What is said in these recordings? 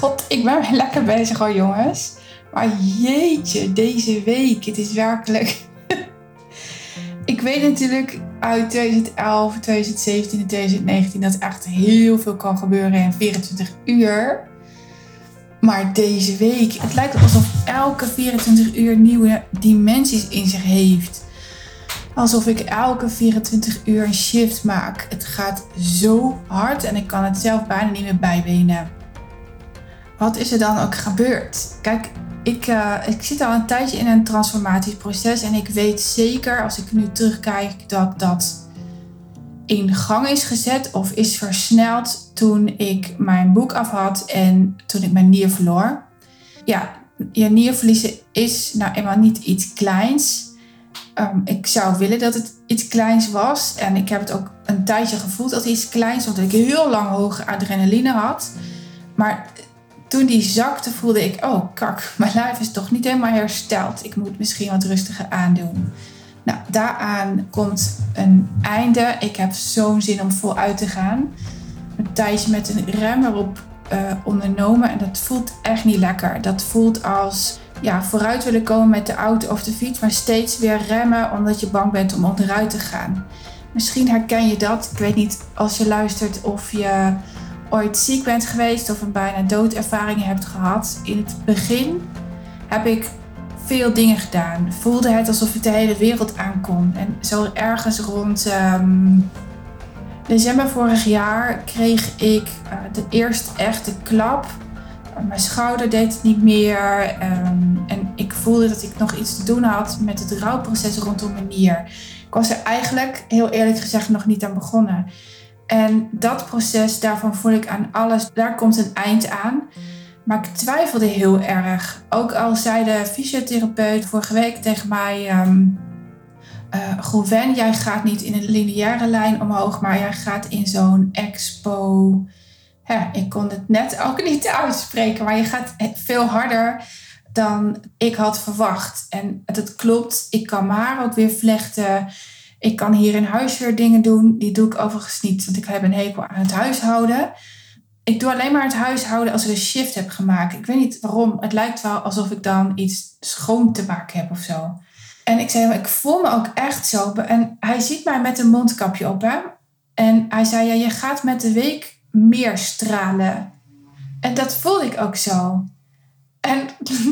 god, ik ben weer lekker bezig hoor jongens. Maar jeetje, deze week, het is werkelijk... ik weet natuurlijk uit 2011, 2017 en 2019 dat echt heel veel kan gebeuren in 24 uur. Maar deze week, het lijkt alsof elke 24 uur nieuwe dimensies in zich heeft. Alsof ik elke 24 uur een shift maak. Het gaat zo hard en ik kan het zelf bijna niet meer bijbenen. Wat is er dan ook gebeurd? Kijk, ik, uh, ik zit al een tijdje in een transformatieproces en ik weet zeker als ik nu terugkijk dat dat in gang is gezet of is versneld toen ik mijn boek af had en toen ik mijn nier verloor. Ja, je nier verliezen is nou eenmaal niet iets kleins. Um, ik zou willen dat het iets kleins was. En ik heb het ook een tijdje gevoeld als iets kleins, omdat ik heel lang hoge adrenaline had. Maar toen die zakte, voelde ik: oh kak, mijn lijf is toch niet helemaal hersteld. Ik moet misschien wat rustiger aandoen. Nou, daaraan komt een einde. Ik heb zo'n zin om voluit te gaan. Een tijdje met een rem erop uh, ondernomen en dat voelt echt niet lekker. Dat voelt als ja, vooruit willen komen met de auto of de fiets, maar steeds weer remmen omdat je bang bent om onderuit te gaan. Misschien herken je dat. Ik weet niet als je luistert of je ooit ziek bent geweest of een bijna doodervaring hebt gehad. In het begin heb ik veel dingen gedaan. Voelde het alsof ik de hele wereld aankon. En zo ergens rond um, december vorig jaar kreeg ik uh, de eerste echte klap. Mijn schouder deed het niet meer. Um, en ik voelde dat ik nog iets te doen had met het rouwproces rondom mijn nier. Ik was er eigenlijk, heel eerlijk gezegd, nog niet aan begonnen. En dat proces, daarvan voel ik aan alles, daar komt een eind aan. Maar ik twijfelde heel erg. Ook al zei de fysiotherapeut vorige week tegen mij... Um, jij gaat niet in een lineaire lijn omhoog, maar jij gaat in zo'n expo. Ik kon het net ook niet uitspreken, maar je gaat veel harder dan ik had verwacht. En het klopt, ik kan mijn haar ook weer vlechten. Ik kan hier in huis weer dingen doen. Die doe ik overigens niet, want ik heb een hekel aan het huishouden. Ik doe alleen maar het huishouden als ik een shift heb gemaakt. Ik weet niet waarom. Het lijkt wel alsof ik dan iets schoon te maken heb of zo. En ik zei, ik voel me ook echt zo. En hij ziet mij met een mondkapje op. Hè? En hij zei, ja, je gaat met de week meer stralen. En dat voelde ik ook zo. En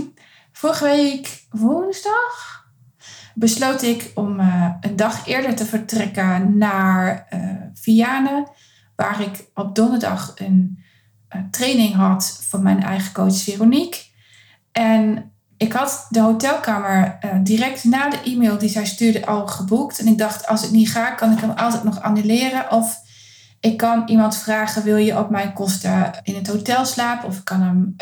vorige week woensdag besloot ik om uh, een dag eerder te vertrekken naar uh, Vianen, waar ik op donderdag een uh, training had van mijn eigen coach Veronique. En ik had de hotelkamer direct na de e-mail die zij stuurde al geboekt. En ik dacht, als ik niet ga, kan ik hem altijd nog annuleren. Of ik kan iemand vragen, wil je op mijn kosten in het hotel slapen? Of ik kan hem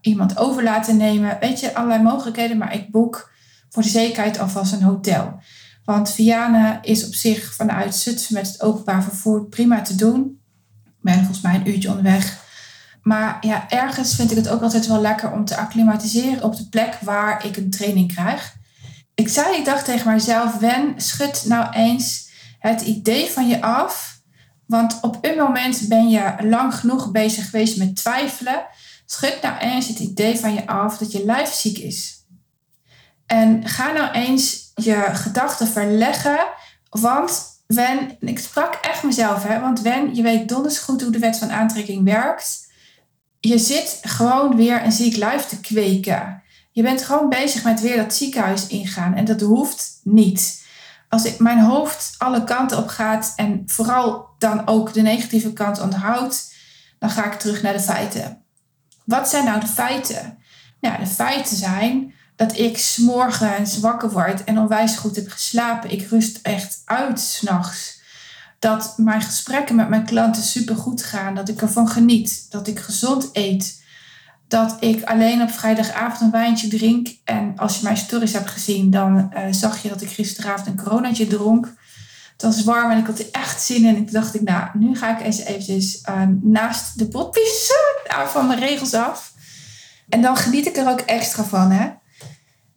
iemand over laten nemen. Weet je, allerlei mogelijkheden. Maar ik boek voor de zekerheid alvast een hotel. Want Vianen is op zich vanuit Zutphen met het openbaar vervoer prima te doen. Ik ben volgens mij een uurtje onderweg. Maar ja, ergens vind ik het ook altijd wel lekker om te acclimatiseren op de plek waar ik een training krijg. Ik zei, ik dacht tegen mezelf, Wen, schud nou eens het idee van je af. Want op een moment ben je lang genoeg bezig geweest met twijfelen. Schud nou eens het idee van je af dat je lijf ziek is. En ga nou eens je gedachten verleggen. Want Wen, ik sprak echt mezelf, hè, want Wen, je weet donders goed hoe de wet van aantrekking werkt. Je zit gewoon weer een ziek lijf te kweken. Je bent gewoon bezig met weer dat ziekenhuis ingaan. En dat hoeft niet. Als ik, mijn hoofd alle kanten op gaat en vooral dan ook de negatieve kant onthoudt, dan ga ik terug naar de feiten. Wat zijn nou de feiten? Nou, de feiten zijn dat ik s'morgens wakker word en onwijs goed heb geslapen. Ik rust echt uit s'nachts. Dat mijn gesprekken met mijn klanten super goed gaan. Dat ik ervan geniet. Dat ik gezond eet. Dat ik alleen op vrijdagavond een wijntje drink. En als je mijn stories hebt gezien, dan uh, zag je dat ik gisteravond een coronaatje dronk. Het was warm en ik had er echt zin in. En ik dacht ik, nou, nu ga ik eens eventjes uh, naast de potpies uh, van mijn regels af. En dan geniet ik er ook extra van, hè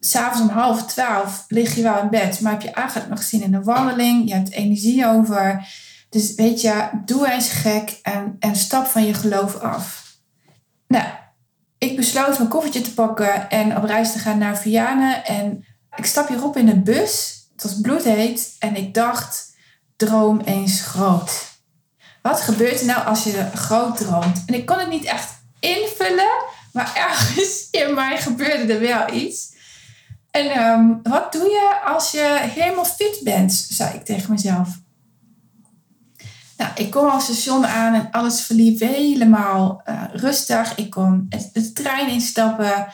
s'avonds om half twaalf lig je wel in bed, maar heb je eigenlijk nog zin in een wandeling, je hebt energie over. Dus weet je, doe eens gek en, en stap van je geloof af. Nou, ik besloot mijn koffertje te pakken en op reis te gaan naar Vianen. En ik stap hierop in de bus. Het was bloedheet. En ik dacht, droom eens groot. Wat gebeurt er nou als je groot droomt? En ik kon het niet echt invullen. Maar ergens in mij gebeurde er wel iets. En ehm, wat doe je als je helemaal fit bent? zei ik tegen mezelf. Nou, ik kom al station aan en alles verliep helemaal uh, rustig. Ik kon de trein instappen.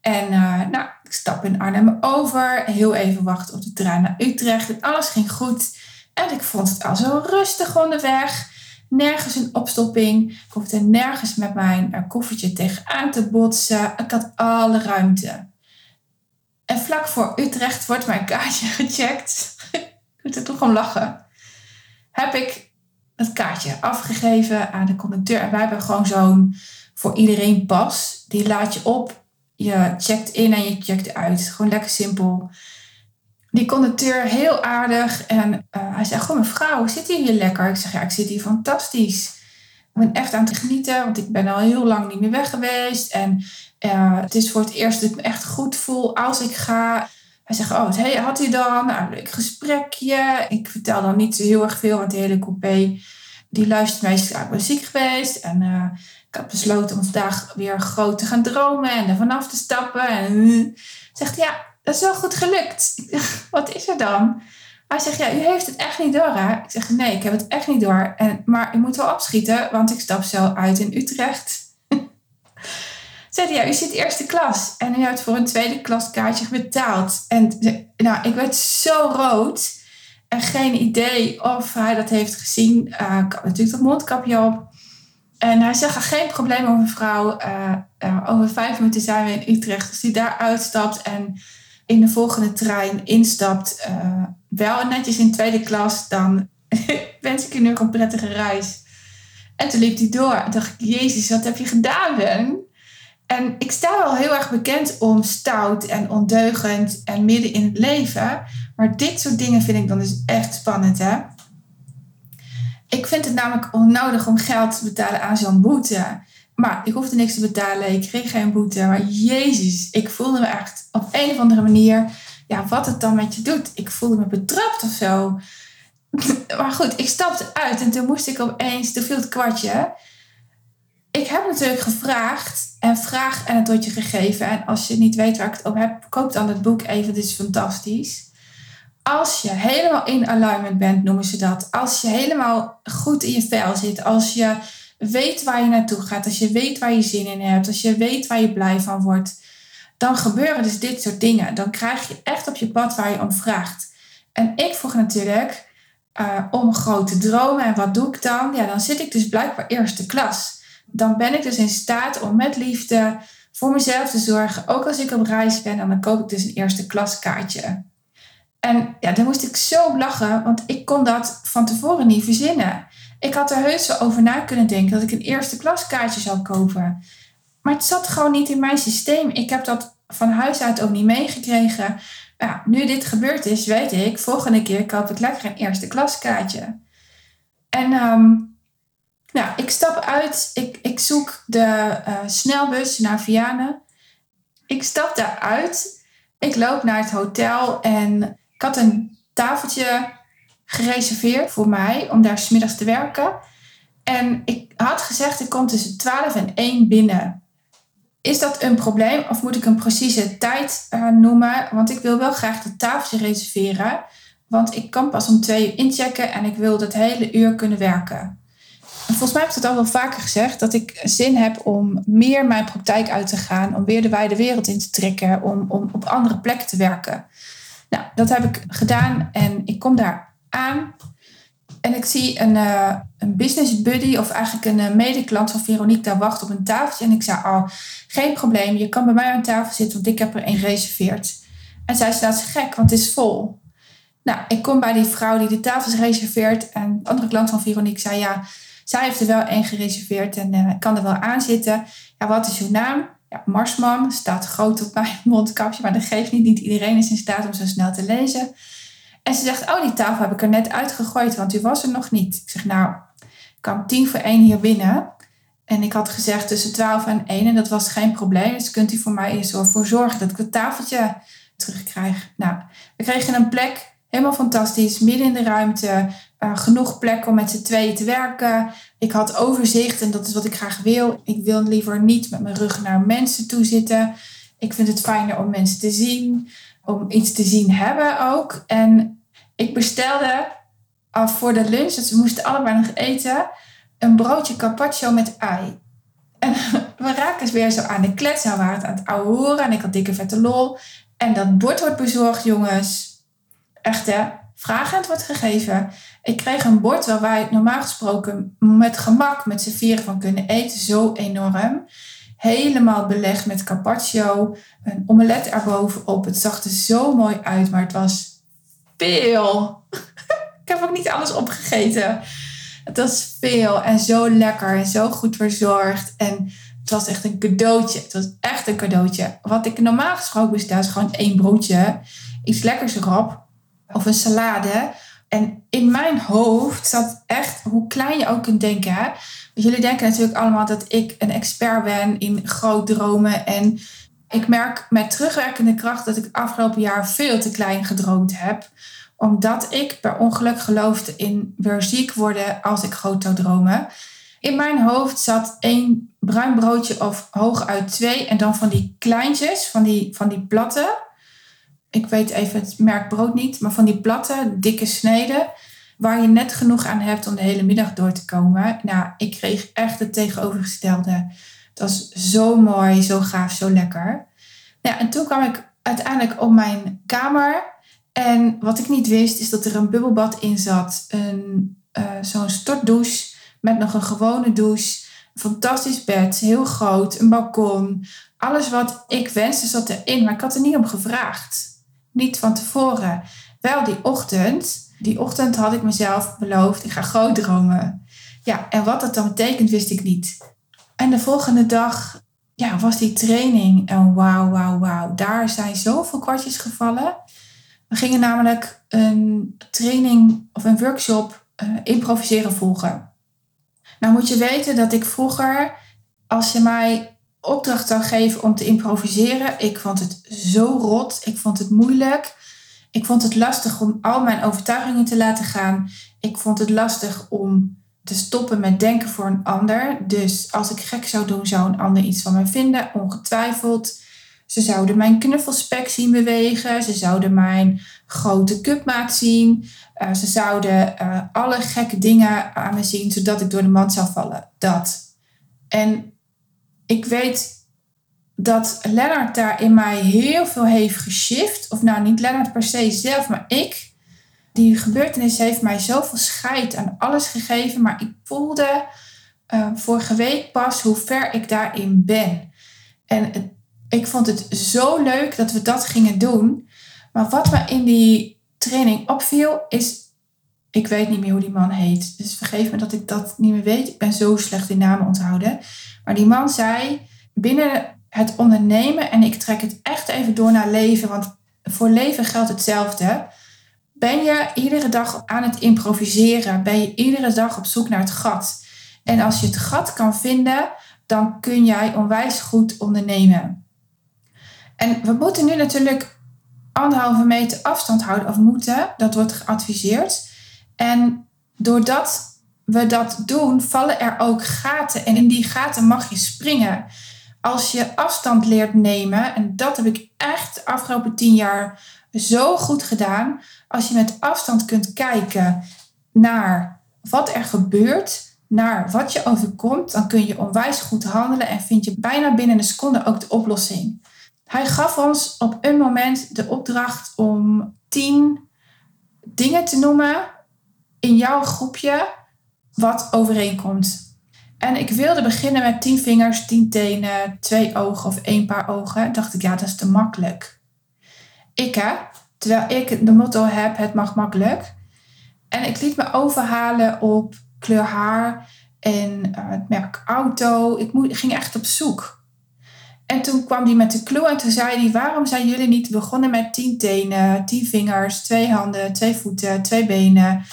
En uh, nou, ik stap in Arnhem over. Heel even wachten op de trein naar Utrecht. En alles ging goed. En ik vond het al zo rustig onderweg. Nergens een opstopping. Ik hoefde nergens met mijn uh, koffertje tegenaan te botsen. Ik had alle ruimte. En vlak voor Utrecht wordt mijn kaartje gecheckt. ik moet er toch om lachen. Heb ik het kaartje afgegeven aan de conducteur. En wij hebben gewoon zo'n voor iedereen pas. Die laat je op. Je checkt in en je checkt uit. Gewoon lekker simpel. Die conducteur heel aardig. En uh, hij zegt, gewoon mevrouw, zit hier lekker? Ik zeg, ja, ik zit hier fantastisch. Ik ben echt aan het genieten, want ik ben al heel lang niet meer weg geweest. En uh, het is voor het eerst dat ik me echt goed voel als ik ga. Hij zegt, oh, had hij dan? Nou, een leuk gesprekje. Ik vertel dan niet zo heel erg veel, want de hele coupé die luistert meestal, ik ziek geweest. En uh, ik had besloten om vandaag weer groot te gaan dromen en er vanaf te stappen. En uh, zegt, ja, dat is wel goed gelukt. wat is er dan? Hij zegt, ja, u heeft het echt niet door, hè? Ik zeg, nee, ik heb het echt niet door. En, maar ik moet wel opschieten, want ik stap zo uit in Utrecht. Zei ja, u zit eerste klas en u hebt voor een tweede klas kaartje betaald. En nou, ik werd zo rood en geen idee of hij dat heeft gezien. Uh, ik had natuurlijk dat mondkapje op. En hij zegt, geen probleem over mevrouw. Uh, over vijf minuten zijn we in Utrecht. Als hij daar uitstapt en in de volgende trein instapt, wel netjes in tweede klas, dan wens ik je nu een prettige reis. En toen liep hij door. En dacht ik, jezus, wat heb je gedaan, Ben? En ik sta wel heel erg bekend om stout en ondeugend en midden in het leven. Maar dit soort dingen vind ik dan dus echt spannend, hè? Ik vind het namelijk onnodig om geld te betalen aan zo'n boete. Maar ik hoefde niks te betalen, ik kreeg geen boete. Maar jezus, ik voelde me echt op een of andere manier... Ja, wat het dan met je doet. Ik voelde me betrapt of zo. maar goed, ik stapte uit en toen moest ik opeens... Toen viel het kwartje ik heb natuurlijk gevraagd en vraag en het wordt je gegeven. En als je niet weet waar ik het over heb, koop dan het boek even. Dit is fantastisch. Als je helemaal in alignment bent, noemen ze dat. Als je helemaal goed in je vel zit. Als je weet waar je naartoe gaat. Als je weet waar je zin in hebt. Als je weet waar je blij van wordt. Dan gebeuren dus dit soort dingen. Dan krijg je echt op je pad waar je om vraagt. En ik vroeg natuurlijk uh, om grote dromen. En wat doe ik dan? Ja, dan zit ik dus blijkbaar eerste klas dan ben ik dus in staat om met liefde voor mezelf te zorgen. Ook als ik op reis ben, dan koop ik dus een eerste klaskaartje. En ja, dan moest ik zo lachen, want ik kon dat van tevoren niet verzinnen. Ik had er heus wel over na kunnen denken dat ik een eerste klaskaartje zou kopen. Maar het zat gewoon niet in mijn systeem. Ik heb dat van huis uit ook niet meegekregen. Ja, nu dit gebeurd is, weet ik, volgende keer koop ik lekker een eerste klaskaartje. En um, nou, ik stap uit. Ik, ik zoek de uh, snelbus naar Vianen. Ik stap daaruit. Ik loop naar het hotel en ik had een tafeltje gereserveerd voor mij om daar smiddags te werken. En ik had gezegd, ik kom tussen 12 en 1 binnen. Is dat een probleem of moet ik een precieze tijd uh, noemen? Want ik wil wel graag dat tafeltje reserveren. Want ik kan pas om twee uur inchecken en ik wil dat hele uur kunnen werken volgens mij heb het al wel vaker gezegd, dat ik zin heb om meer mijn praktijk uit te gaan, om weer de wijde wereld in te trekken, om, om op andere plekken te werken. Nou, dat heb ik gedaan en ik kom daar aan en ik zie een, uh, een business buddy of eigenlijk een uh, medeklant van Veronique daar wacht op een tafeltje. En ik zei, oh, geen probleem, je kan bij mij aan tafel zitten, want ik heb er een gereserveerd. En zij is gek, want het is vol. Nou, ik kom bij die vrouw die de tafels reserveert en de andere klant van Veronique zei, ja, zij heeft er wel één gereserveerd en uh, kan er wel aan zitten. Ja, wat is uw naam? Ja, Marsman staat groot op mijn mondkapje, maar dat geeft niet. Niet iedereen is in staat om zo snel te lezen. En ze zegt, oh, die tafel heb ik er net uitgegooid, want u was er nog niet. Ik zeg, nou, ik kwam tien voor één hier binnen. En ik had gezegd tussen 12 en 1 en dat was geen probleem. Dus kunt u voor mij ervoor zorgen dat ik het tafeltje terugkrijg. Nou, we kregen een plek, helemaal fantastisch, midden in de ruimte. Uh, genoeg plek om met z'n tweeën te werken. Ik had overzicht en dat is wat ik graag wil. Ik wil liever niet met mijn rug naar mensen toe zitten. Ik vind het fijner om mensen te zien, om iets te zien hebben ook. En ik bestelde af voor de lunch, dus we moesten allebei nog eten, een broodje carpaccio met ei. En we raken weer zo aan de klets. Nou, we waren het aan het ouwe horen en ik had dikke vette lol. En dat bord wordt bezorgd, jongens. Echt hè, vragend wordt gegeven. Ik kreeg een bord waar wij normaal gesproken met gemak met z'n vieren van kunnen eten. Zo enorm. Helemaal belegd met carpaccio. Een omelet erbovenop. Het zag er zo mooi uit, maar het was veel. ik heb ook niet alles opgegeten. Het was veel en zo lekker en zo goed verzorgd. En het was echt een cadeautje. Het was echt een cadeautje. Wat ik normaal gesproken bestel is gewoon één broodje. Iets lekkers erop. Of een salade. En in mijn hoofd zat echt, hoe klein je ook kunt denken. Hè? jullie denken natuurlijk allemaal dat ik een expert ben in groot dromen. En ik merk met terugwerkende kracht dat ik afgelopen jaar veel te klein gedroomd heb. Omdat ik per ongeluk geloofde in weer ziek worden als ik groot zou dromen. In mijn hoofd zat één bruin broodje of hooguit twee. En dan van die kleintjes, van die, van die platte. Ik weet even het merk brood niet, maar van die platte, dikke sneden. Waar je net genoeg aan hebt om de hele middag door te komen. Nou, ik kreeg echt het tegenovergestelde. Het was zo mooi, zo gaaf, zo lekker. Ja, en toen kwam ik uiteindelijk op mijn kamer. En wat ik niet wist, is dat er een bubbelbad in zat. Een, uh, zo'n stortdouche met nog een gewone douche. Fantastisch bed, heel groot, een balkon. Alles wat ik wenste zat erin, maar ik had er niet om gevraagd. Niet van tevoren. Wel die ochtend. Die ochtend had ik mezelf beloofd, ik ga groot dromen. Ja, en wat dat dan betekent, wist ik niet. En de volgende dag ja, was die training. En wauw, wauw, wauw. Daar zijn zoveel kwartjes gevallen. We gingen namelijk een training of een workshop uh, improviseren volgen. Nou moet je weten dat ik vroeger, als je mij opdracht zou geven om te improviseren, ik vond het zo rot. Ik vond het moeilijk. Ik vond het lastig om al mijn overtuigingen te laten gaan. Ik vond het lastig om te stoppen met denken voor een ander. Dus als ik gek zou doen, zou een ander iets van mij vinden, ongetwijfeld. Ze zouden mijn knuffelspek zien bewegen. Ze zouden mijn grote cupmaat zien. Uh, ze zouden uh, alle gekke dingen aan me zien, zodat ik door de mand zou vallen. Dat. En ik weet dat Lennart daar in mij heel veel heeft geshift. Of nou, niet Lennart per se zelf, maar ik. Die gebeurtenis heeft mij zoveel scheid aan alles gegeven. Maar ik voelde uh, vorige week pas hoe ver ik daarin ben. En ik vond het zo leuk dat we dat gingen doen. Maar wat me in die training opviel, is. Ik weet niet meer hoe die man heet. Dus vergeef me dat ik dat niet meer weet. Ik ben zo slecht in namen onthouden. Maar die man zei: binnen het ondernemen, en ik trek het echt even door naar leven, want voor leven geldt hetzelfde. Ben je iedere dag aan het improviseren? Ben je iedere dag op zoek naar het gat? En als je het gat kan vinden, dan kun jij onwijs goed ondernemen. En we moeten nu natuurlijk anderhalve meter afstand houden, of moeten, dat wordt geadviseerd. En doordat we dat doen, vallen er ook gaten. En in die gaten mag je springen. Als je afstand leert nemen, en dat heb ik echt de afgelopen tien jaar zo goed gedaan. Als je met afstand kunt kijken naar wat er gebeurt, naar wat je overkomt, dan kun je onwijs goed handelen en vind je bijna binnen een seconde ook de oplossing. Hij gaf ons op een moment de opdracht om tien dingen te noemen in jouw groepje wat overeenkomt. En ik wilde beginnen met tien vingers, tien tenen, twee ogen of één paar ogen. Dacht ik, ja, dat is te makkelijk. Ik hè, terwijl ik de motto heb, het mag makkelijk. En ik liet me overhalen op kleur haar en uh, het merk auto. Ik ging echt op zoek. En toen kwam die met de clue en toen zei hij, waarom zijn jullie niet begonnen met tien tenen, tien vingers, twee handen, twee voeten, twee benen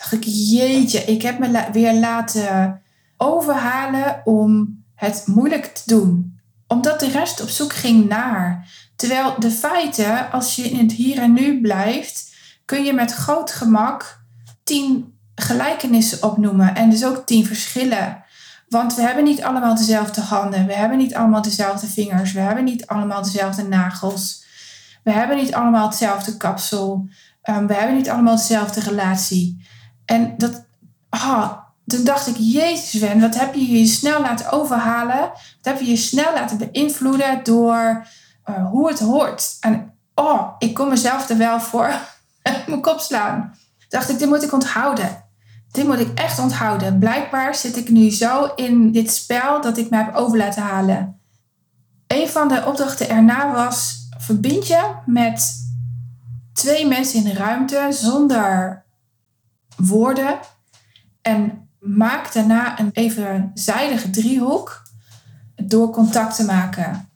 dacht ik, jeetje, ik heb me weer laten overhalen om het moeilijk te doen. Omdat de rest op zoek ging naar. Terwijl de feiten, als je in het hier en nu blijft, kun je met groot gemak tien gelijkenissen opnoemen en dus ook tien verschillen. Want we hebben niet allemaal dezelfde handen, we hebben niet allemaal dezelfde vingers, we hebben niet allemaal dezelfde nagels, we hebben niet allemaal hetzelfde kapsel, um, we hebben niet allemaal dezelfde relatie. En dat, ah, toen dacht ik, Jezus Sven, wat heb je je snel laten overhalen? Wat heb je je snel laten beïnvloeden door uh, hoe het hoort? En oh, ik kon mezelf er wel voor mijn kop slaan. Dacht ik, dit moet ik onthouden. Dit moet ik echt onthouden. Blijkbaar zit ik nu zo in dit spel dat ik me heb over laten halen. Een van de opdrachten erna was: verbind je met twee mensen in de ruimte zonder woorden. En maak daarna een evenzijdige driehoek door contact te maken.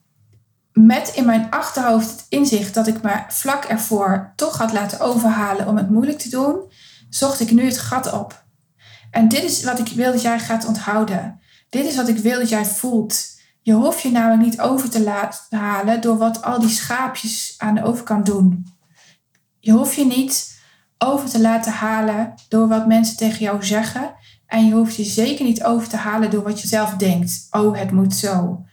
Met in mijn achterhoofd het inzicht dat ik me vlak ervoor toch had laten overhalen om het moeilijk te doen, zocht ik nu het gat op. En dit is wat ik wil dat jij gaat onthouden. Dit is wat ik wil dat jij voelt. Je hoeft je namelijk niet over te laten halen door wat al die schaapjes aan de overkant doen. Je hoeft je niet over te laten halen door wat mensen tegen jou zeggen. En je hoeft je zeker niet over te halen door wat je zelf denkt. Oh, het moet zo.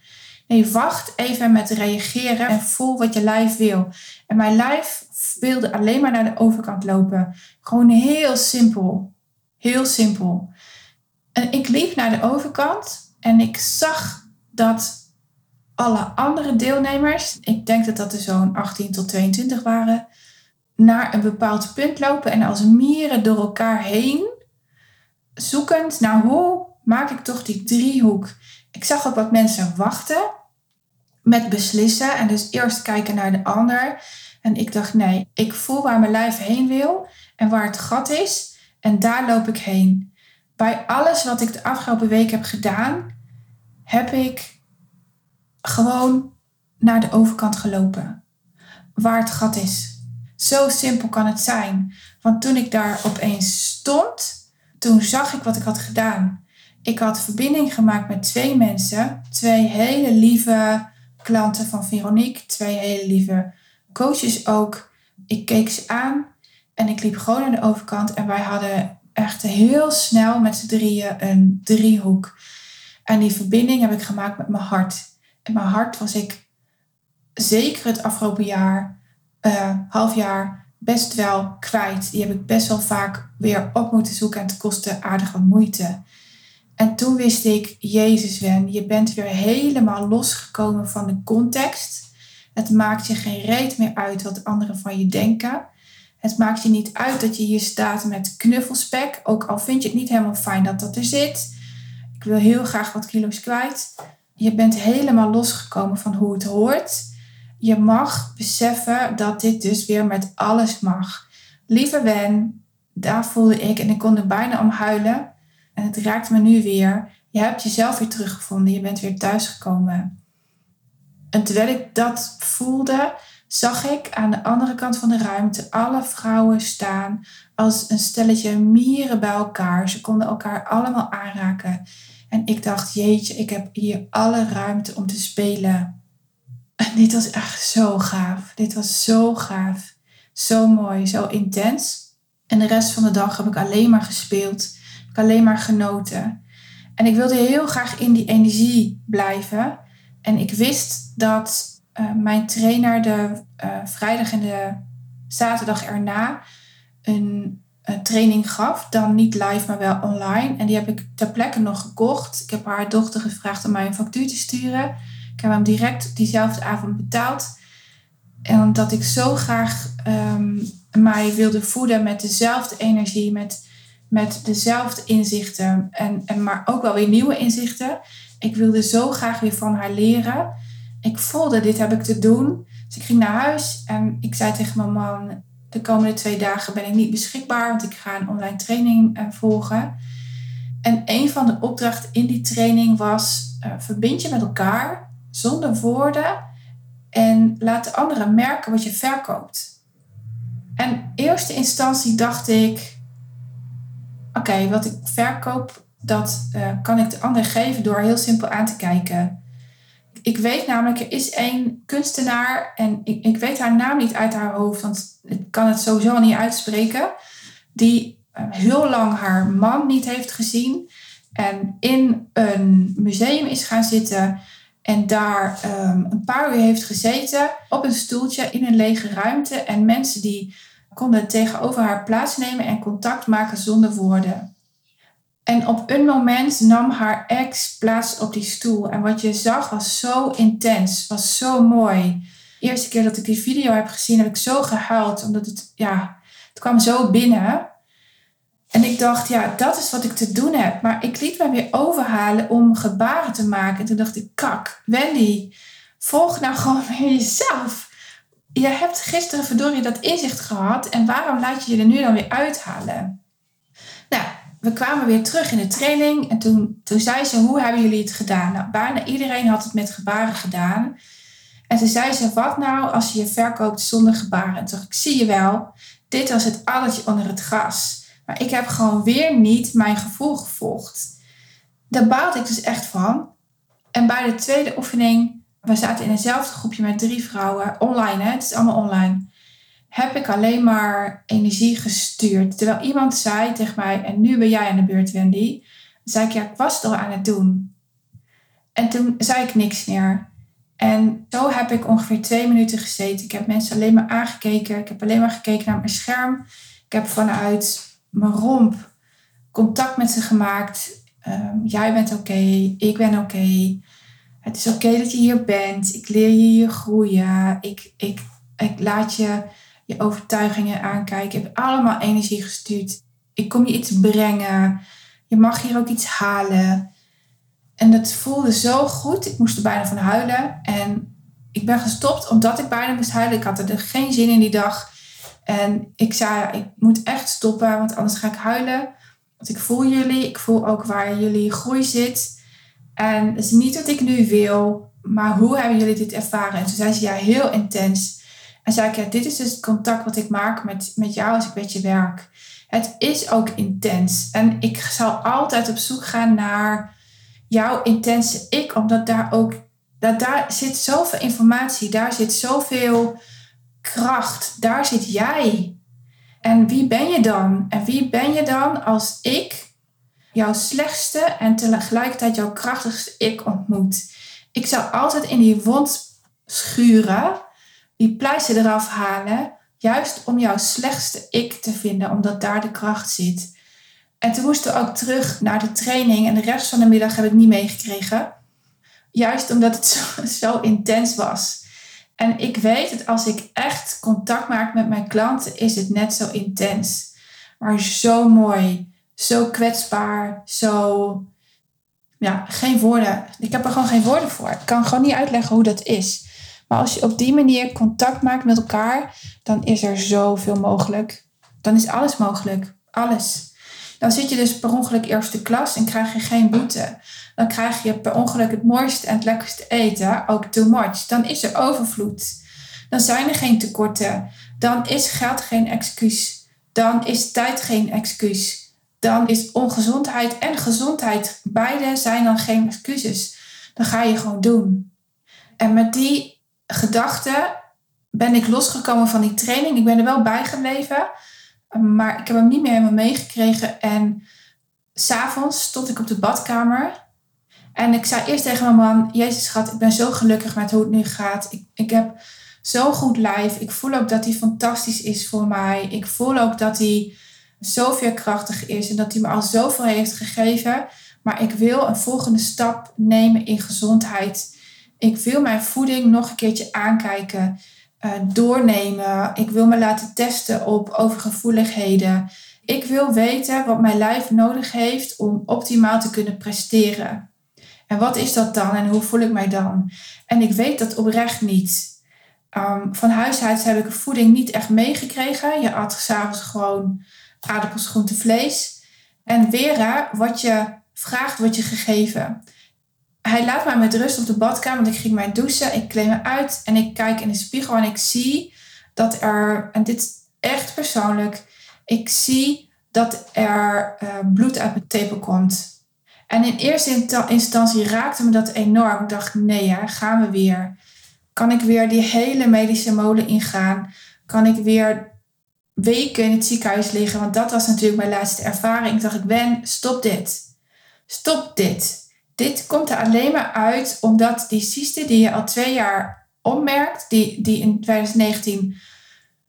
Nee, wacht even met reageren en voel wat je lijf wil. En mijn lijf wilde alleen maar naar de overkant lopen. Gewoon heel simpel. Heel simpel. En ik liep naar de overkant en ik zag dat alle andere deelnemers, ik denk dat dat er zo'n 18 tot 22 waren, naar een bepaald punt lopen en als mieren door elkaar heen, zoekend naar hoe maak ik toch die driehoek. Ik zag ook wat mensen wachten met beslissen en dus eerst kijken naar de ander. En ik dacht, nee, ik voel waar mijn lijf heen wil en waar het gat is en daar loop ik heen. Bij alles wat ik de afgelopen week heb gedaan, heb ik gewoon naar de overkant gelopen. Waar het gat is. Zo simpel kan het zijn. Want toen ik daar opeens stond, toen zag ik wat ik had gedaan. Ik had verbinding gemaakt met twee mensen. Twee hele lieve klanten van Veronique. Twee hele lieve coaches ook. Ik keek ze aan en ik liep gewoon aan de overkant. En wij hadden echt heel snel met z'n drieën een driehoek. En die verbinding heb ik gemaakt met mijn hart. En mijn hart was ik zeker het afgelopen jaar uh, half jaar best wel kwijt. Die heb ik best wel vaak weer op moeten zoeken en het kostte aardig wat moeite. En toen wist ik, Jezus Wen, je bent weer helemaal losgekomen van de context. Het maakt je geen reet meer uit wat anderen van je denken. Het maakt je niet uit dat je hier staat met knuffelspek, ook al vind je het niet helemaal fijn dat dat er zit. Ik wil heel graag wat kilo's kwijt. Je bent helemaal losgekomen van hoe het hoort je mag beseffen dat dit dus weer met alles mag. Lieve Wen, daar voelde ik en ik kon er bijna om huilen. En het raakt me nu weer. Je hebt jezelf weer teruggevonden. Je bent weer thuisgekomen. En terwijl ik dat voelde, zag ik aan de andere kant van de ruimte alle vrouwen staan als een stelletje mieren bij elkaar. Ze konden elkaar allemaal aanraken. En ik dacht, jeetje, ik heb hier alle ruimte om te spelen. En dit was echt zo gaaf. Dit was zo gaaf. Zo mooi, zo intens. En de rest van de dag heb ik alleen maar gespeeld. Heb ik alleen maar genoten. En ik wilde heel graag in die energie blijven. En ik wist dat uh, mijn trainer de uh, vrijdag en de zaterdag erna een, een, training gaf. Dan niet live, maar wel online. En die heb ik ter plekke nog gekocht. Ik heb haar dochter gevraagd om mij een factuur te sturen. Ik heb hem direct diezelfde avond betaald. En omdat ik zo graag um, mij wilde voeden met dezelfde energie, met, met dezelfde inzichten. En, en maar ook wel weer nieuwe inzichten. Ik wilde zo graag weer van haar leren. Ik voelde, dit heb ik te doen. Dus ik ging naar huis en ik zei tegen mijn man, de komende twee dagen ben ik niet beschikbaar, want ik ga een online training uh, volgen. En een van de opdrachten in die training was, uh, verbind je met elkaar zonder woorden en laat de anderen merken wat je verkoopt. En in eerste instantie dacht ik, oké, wat ik verkoop dat eh, kan ik de ander geven door heel simpel aan te kijken. Ik weet namelijk, er is één kunstenaar en ik, ik weet haar naam niet uit haar hoofd, want ik kan het sowieso niet uitspreken, die eh, heel lang haar man niet heeft gezien en in een museum is gaan zitten en daar um, een paar uur heeft gezeten op een stoeltje in een lege ruimte en mensen die konden tegenover haar plaatsnemen en contact maken zonder woorden. En op een moment nam haar ex plaats op die stoel. En wat je zag was zo intens, was zo mooi. De eerste keer dat ik die video heb gezien, heb ik zo gehuild. Omdat het, ja, het kwam zo binnen. En ik dacht, ja, dat is wat ik te doen heb. Maar ik liet me weer overhalen om gebaren te maken. En toen dacht ik, kak, Wendy, volg nou gewoon weer jezelf. Je hebt gisteren verdorie dat inzicht gehad. En waarom laat je je er nu dan weer uithalen? Nou, we kwamen weer terug in de training. En toen, toen zei ze, hoe hebben jullie het gedaan? Nou, bijna iedereen had het met gebaren gedaan. En toen zei ze, wat nou als je je verkoopt zonder gebaren? En toen dacht ik, zie je wel, dit was het alletje onder het gras. Ik heb gewoon weer niet mijn gevoel gevolgd. Daar baalde ik dus echt van. En bij de tweede oefening, we zaten in eenzelfde groepje met drie vrouwen, online, hè, het is allemaal online, heb ik alleen maar energie gestuurd. Terwijl iemand zei tegen mij, en nu ben jij aan de beurt, Wendy. Dan zei ik, ja, ik was al aan het doen. En toen zei ik niks meer. En zo heb ik ongeveer twee minuten gezeten. Ik heb mensen alleen maar aangekeken. Ik heb alleen maar gekeken naar mijn scherm. Ik heb vanuit mijn romp contact met ze gemaakt. Ehm, jij bent oké, ik ben oké. Het is oké dat je hier bent. Ik leer je hier groeien. Ik, ik, ik laat je je overtuigingen aankijken. Ik heb allemaal energie gestuurd. Ik kom je iets brengen. Je mag hier ook iets halen. En dat voelde zo goed. Ik moest er bijna van huilen. En ik ben gestopt omdat ik bijna moest huilen. Ik had er geen zin in die dag. En ik zei, ik moet echt stoppen, want anders ga ik huilen. Want ik voel jullie, ik voel ook waar jullie groei zit. En het is niet wat ik nu wil, maar hoe hebben jullie dit ervaren? En toen zei ze, ja, heel intens. En zei ik, ja, dit is dus het contact wat ik maak met, met jou als ik met je werk. Het is ook intens. En ik zal altijd op zoek gaan naar jouw intense ik, omdat daar ook, dat daar zit zoveel informatie, daar zit zoveel kracht, daar zit jij. En wie ben je dan? En wie ben je dan als ik jouw slechtste en tegelijkertijd jouw krachtigste ik ontmoet? Ik zou altijd in die wond schuren, die pleister eraf halen, juist om jouw slechtste ik te vinden, omdat daar de kracht zit. En toen moesten we ook terug naar de training en de rest van de middag heb ik niet meegekregen. Juist omdat het zo, zo intens was. En ik weet dat als ik echt contact maak met mijn klanten, is het net zo intens. Maar zo mooi, zo kwetsbaar, zo. Ja, geen woorden. Ik heb er gewoon geen woorden voor. Ik kan gewoon niet uitleggen hoe dat is. Maar als je op die manier contact maakt met elkaar, dan is er zoveel mogelijk. Dan is alles mogelijk. Alles. Dan zit je dus per ongeluk eerste klas en krijg je geen boete dan krijg je per ongeluk het mooiste en het lekkerste eten, ook too much. Dan is er overvloed. Dan zijn er geen tekorten. Dan is geld geen excuus. Dan is tijd geen excuus. Dan is ongezondheid en gezondheid, beide zijn dan geen excuses. Dan ga je gewoon doen. En met die gedachte ben ik losgekomen van die training. Ik ben er wel bij gebleven, maar ik heb hem niet meer helemaal meegekregen. En s'avonds stond ik op de badkamer en ik zei eerst tegen mijn man, Jezus schat, ik ben zo gelukkig met hoe het nu gaat. Ik, ik heb zo'n goed lijf. Ik voel ook dat hij fantastisch is voor mij. Ik voel ook dat hij zo veerkrachtig is en dat hij me al zoveel heeft gegeven. Maar ik wil een volgende stap nemen in gezondheid. Ik wil mijn voeding nog een keertje aankijken, uh, doornemen. Ik wil me laten testen op overgevoeligheden. Ik wil weten wat mijn lijf nodig heeft om optimaal te kunnen presteren. En wat is dat dan en hoe voel ik mij dan? En ik weet dat oprecht niet. Um, van huis uit heb ik voeding niet echt meegekregen. Je at s'avonds gewoon aardappels, groente, vlees. En Vera, wat je vraagt, wordt je gegeven. Hij laat mij met rust op de badkamer, want ik ging mij douchen. Ik kleed me uit en ik kijk in de spiegel en ik zie dat er, en dit is echt persoonlijk, ik zie dat er uh, bloed uit mijn tepel komt. En in eerste instantie raakte me dat enorm. Ik dacht, nee, hè, gaan we weer. Kan ik weer die hele medische molen ingaan? Kan ik weer weken in het ziekenhuis liggen? Want dat was natuurlijk mijn laatste ervaring. Ik dacht, ik ben, stop dit. Stop dit. Dit komt er alleen maar uit omdat die cyste die je al twee jaar opmerkt, die, die in 2019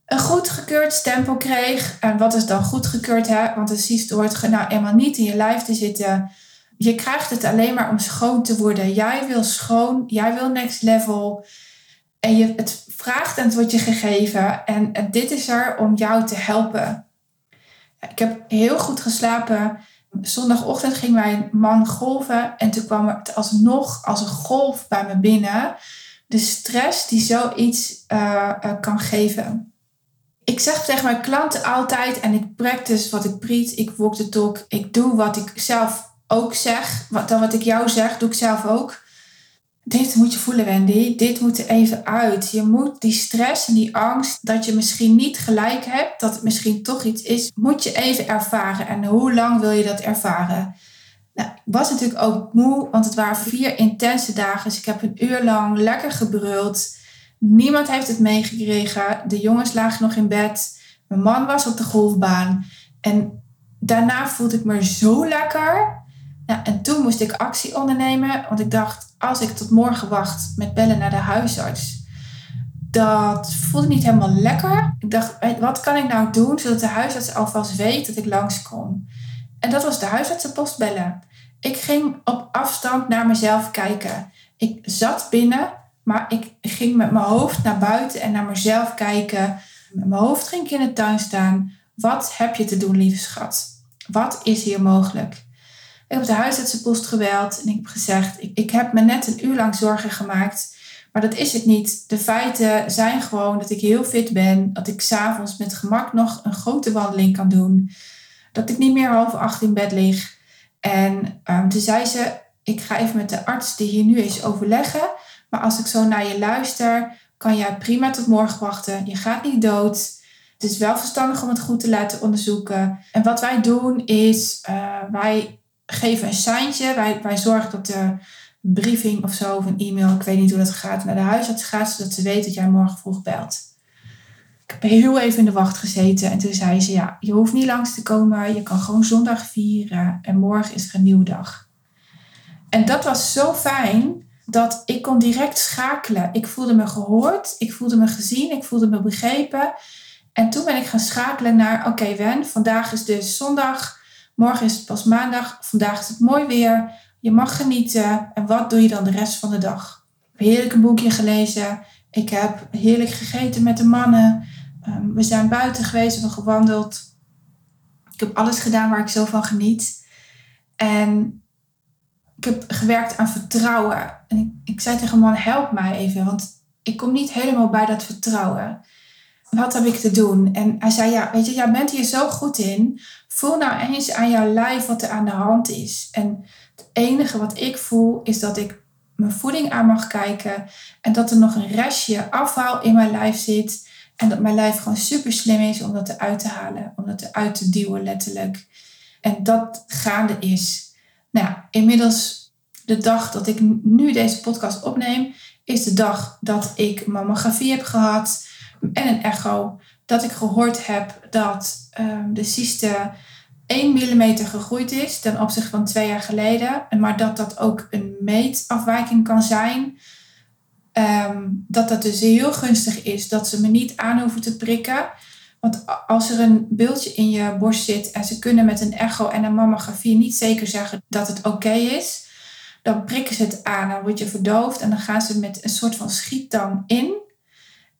een goedgekeurd stempel kreeg. En wat is dan goedgekeurd? Hè? Want een cyste hoort nou eenmaal niet in je lijf te zitten. Je krijgt het alleen maar om schoon te worden. Jij wil schoon, jij wil next level. En je, het vraagt en het wordt je gegeven. En, en dit is er om jou te helpen. Ik heb heel goed geslapen. Zondagochtend ging mijn man golven. En toen kwam het alsnog als een golf bij me binnen. De stress die zoiets uh, kan geven. Ik zeg tegen mijn klanten altijd, en ik practice wat ik preach, ik walk the talk, ik doe wat ik zelf ook zeg. Wat, dan wat ik jou zeg, doe ik zelf ook. Dit moet je voelen, Wendy. Dit moet er even uit. Je moet die stress en die angst dat je misschien niet gelijk hebt, dat het misschien toch iets is, moet je even ervaren. En hoe lang wil je dat ervaren? Nou, ik was natuurlijk ook moe, want het waren vier intense dagen. Dus ik heb een uur lang lekker gebruld. Niemand heeft het meegekregen. De jongens lagen nog in bed. Mijn man was op de golfbaan. En daarna voelde ik me zo lekker. Nou, en toen moest ik actie ondernemen, want ik dacht, als ik tot morgen wacht met bellen naar de huisarts, dat voelde niet helemaal lekker. Ik dacht, wat kan ik nou doen zodat de huisarts alvast weet dat ik langskom? En dat was de huisartsenpost bellen. Ik ging op afstand naar mezelf kijken. Ik zat binnen, maar ik ging met mijn hoofd naar buiten en naar mezelf kijken. Met mijn hoofd ging ik in de tuin staan. Wat heb je te doen, lieve schat? Wat is hier mogelijk? Ik heb de huisartsenpost geweld en ik heb gezegd: ik, ik heb me net een uur lang zorgen gemaakt. Maar dat is het niet. De feiten zijn gewoon dat ik heel fit ben. Dat ik s'avonds met gemak nog een grote wandeling kan doen. Dat ik niet meer half acht in bed lig. En um, toen zei ze: Ik ga even met de arts die hier nu is overleggen. Maar als ik zo naar je luister, kan jij prima tot morgen wachten. Je gaat niet dood. Het is wel verstandig om het goed te laten onderzoeken. En wat wij doen is, uh, wij geven een seintje. Wij, wij zorgen dat de briefing of zo, of een e-mail, ik weet niet hoe dat gaat, naar de huisarts gaat, zodat ze weet dat jij morgen vroeg belt. Ik heb heel even in de wacht gezeten en toen zei ze, ja, je hoeft niet langs te komen, je kan gewoon zondag vieren en morgen is er een nieuwe dag. En dat was zo fijn dat ik kon direct schakelen. Ik voelde me gehoord, ik voelde me gezien, ik voelde me begrepen. En toen ben ik gaan schakelen naar, oké okay, Wen, vandaag is dus zondag, Morgen is het pas maandag. Vandaag is het mooi weer. Je mag genieten. En wat doe je dan de rest van de dag? Ik heb heerlijk een boekje gelezen. Ik heb heerlijk gegeten met de mannen. Ehm, we zijn buiten geweest, we hebben gewandeld. Ik heb alles gedaan waar ik zo van geniet. En ik heb gewerkt aan vertrouwen. En ik, ik zei tegen man, help mij even. Want ik kom niet helemaal bij dat vertrouwen wat heb ik te doen? En hij zei, ja, weet je, jij bent hier zo goed in. Voel nou eens aan jouw lijf wat er aan de hand is. En het enige wat ik voel is dat ik mijn voeding aan mag kijken. En dat er nog een restje afval in mijn lijf zit. En dat mijn lijf gewoon super slim is om dat eruit te halen. Om dat eruit te duwen, letterlijk. En dat gaande is. Nou, inmiddels de dag dat ik nu deze podcast opneem, is de dag dat ik mammografie heb gehad en een echo dat ik gehoord heb dat um, de cyste 1 mm gegroeid is ten opzichte van twee jaar geleden. Maar dat dat ook een meetafwijking kan zijn. Um, dat dat dus heel gunstig is dat ze me niet aan hoeven te prikken. Want als er een beeldje in je borst zit en ze kunnen met een echo en een mammografie niet zeker zeggen dat het oké is, dan prikken ze het aan. Dan word je verdoofd en dan gaan ze met een soort van schiettang in.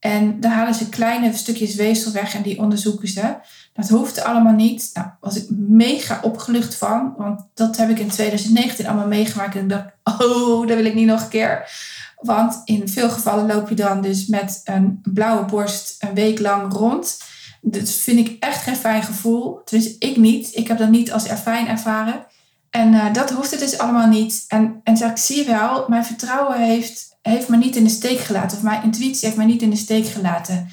En dan halen ze kleine stukjes weefsel weg en die onderzoeken ze. Dat hoeft allemaal niet. Nou, was ik mega opgelucht van. Want dat heb ik in 2019 allemaal meegemaakt. En ik dacht, oh, dat wil ik niet nog een keer. Want in veel gevallen loop je dan dus met een blauwe borst een week lang rond. Dat vind ik echt geen fijn gevoel. Dus ik niet. Ik heb dat niet als fijn ervaren. En uh, dat hoeft het dus allemaal niet. En, en zeg, ik zie wel, mijn vertrouwen heeft heeft me niet in de steek gelaten. Of mijn intuïtie heeft me niet in de steek gelaten.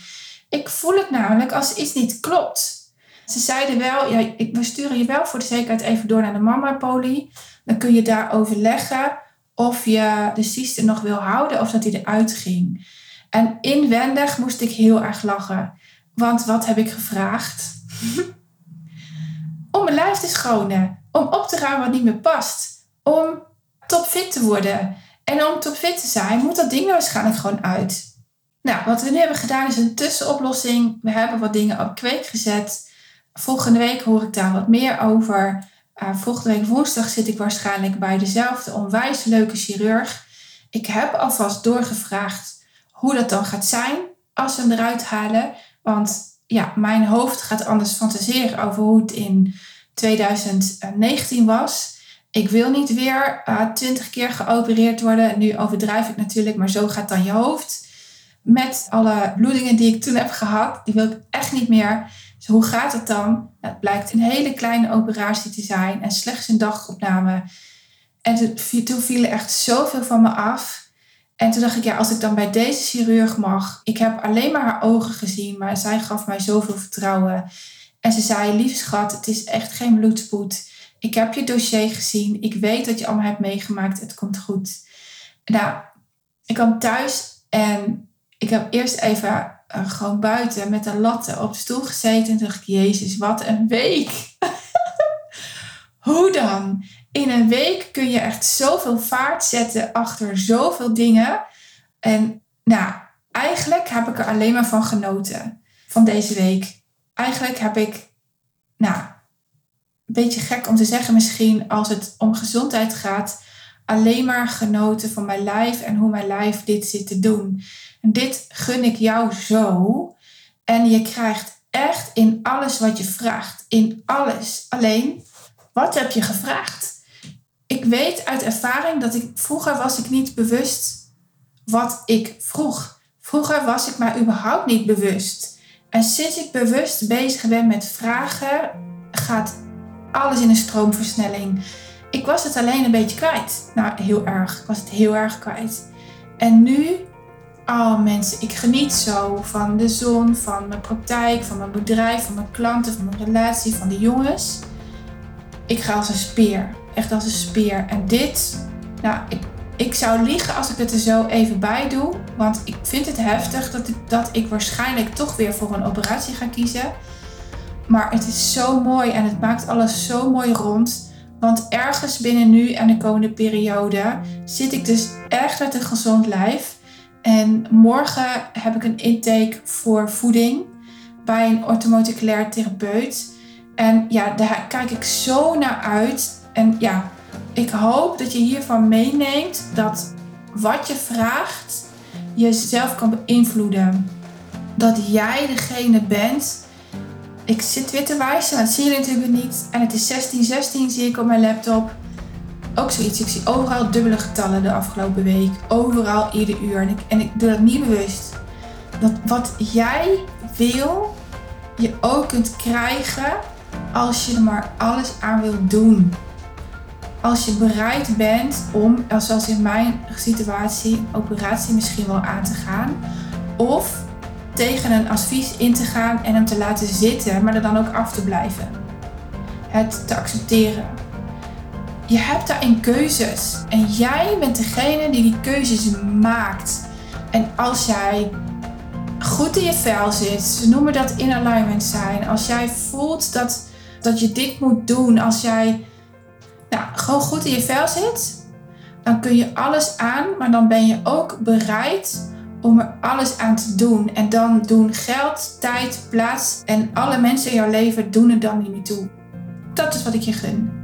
Ik voel het namelijk als iets niet klopt. Ze zeiden wel, ja, we sturen je wel voor de zekerheid even door naar de mama-poli. Dan kun je daar overleggen of je de cyste nog wil houden of dat hij eruit ging. En inwendig moest ik heel erg lachen. Want wat heb ik gevraagd? om mijn lijf te schonen. Om op te ruimen wat niet meer past. Om topfit te worden. En om topfit te zijn, moet dat ding waarschijnlijk gewoon uit. Nou, wat we nu hebben gedaan is een tussenoplossing. We hebben wat dingen op kweek gezet. Volgende week hoor ik daar wat meer over. Uh, volgende week woensdag zit ik waarschijnlijk bij dezelfde onwijs leuke chirurg. Ik heb alvast doorgevraagd hoe dat dan gaat zijn als we hem eruit halen. Want ja, mijn hoofd gaat anders fantaseren over hoe het in 2019 was. Ik wil niet weer eh, twintig keer geopereerd worden. Nu overdrijf ik natuurlijk, maar zo gaat dan je hoofd. Met alle bloedingen die ik toen heb gehad, die wil ik echt niet meer. Dus hoe gaat het dan? Het blijkt een hele kleine operatie te zijn en slechts een dagopname. En toen, toen viel echt zoveel van me af. En toen dacht ik, ja, als ik dan bij deze chirurg mag. Ik heb alleen maar haar ogen gezien, maar zij gaf mij zoveel vertrouwen. En ze zei, lieve schat, het is echt geen bloedspoed. Ik heb je dossier gezien. Ik weet dat je allemaal hebt meegemaakt. Het komt goed. Nou, ik kwam thuis en ik heb eerst even uh, gewoon buiten met een latte op de stoel gezeten. En dacht ik, jezus, wat een week. Hoe dan? In een week kun je echt zoveel vaart zetten achter zoveel dingen. En nou, eigenlijk heb ik er alleen maar van genoten van deze week. Eigenlijk heb ik, nou, beetje gek om te zeggen misschien als het om gezondheid gaat, alleen maar genoten van mijn lijf en hoe mijn lijf dit zit te doen. En dit gun ik jou zo. En je krijgt echt in alles wat je vraagt. In alles. Alleen, wat heb je gevraagd? Ik weet uit ervaring dat ik vroeger was ik niet bewust wat ik vroeg. Vroeger was ik maar überhaupt niet bewust. En sinds ik bewust bezig ben met vragen, gaat alles in een stroomversnelling. Ik was het alleen een beetje kwijt. Nou, heel erg. Ik was het heel erg kwijt. En nu Oh mensen, ik geniet zo van de zon, van mijn praktijk, van mijn bedrijf, van mijn klanten, van mijn relatie, van de jongens. Ik ga als een speer. Echt als een speer. En dit, nou, ik, ik zou liegen als ik het er zo even bij doe. Want ik vind het heftig dat dat ik waarschijnlijk toch weer voor een operatie ga kiezen. Maar het is zo mooi en het maakt alles zo mooi rond. Want ergens binnen nu en de komende periode zit ik dus echt met een gezond lijf. En morgen heb ik een intake voor voeding bij een orthomoleculair therapeut. En ja, daar kijk ik zo naar uit. En ja, ik hoop dat je hiervan meeneemt dat wat je vraagt jezelf kan beïnvloeden. Dat jij degene bent. Ik zit weer te wijzen, dat zie je natuurlijk niet. En het is 1616 zie ik op mijn laptop ook zoiets. Ik zie overal dubbele getallen de afgelopen week. Overal ieder uur. En ik, en ik doe dat niet bewust. Dat wat jij wil, je ook kunt krijgen als je er maar alles aan wilt doen. Als je bereid bent om, zoals in mijn situatie, operatie misschien wel aan te gaan. Of tegen een advies in te gaan en hem te laten zitten, maar er dan ook af te blijven. Het te accepteren je hebt daarin keuzes. En jij bent degene die die keuzes maakt. En als jij goed in je vel zit, ze noemen dat in alignment zijn. Als jij voelt dat, dat je dit moet doen, als jij nou, gewoon goed in je vel zit, dan kun je alles aan, maar dan ben je ook bereid om er alles aan te doen. En dan doen geld, tijd, plaats en alle mensen in jouw leven doen er dan niet toe. Dat is wat ik je gun.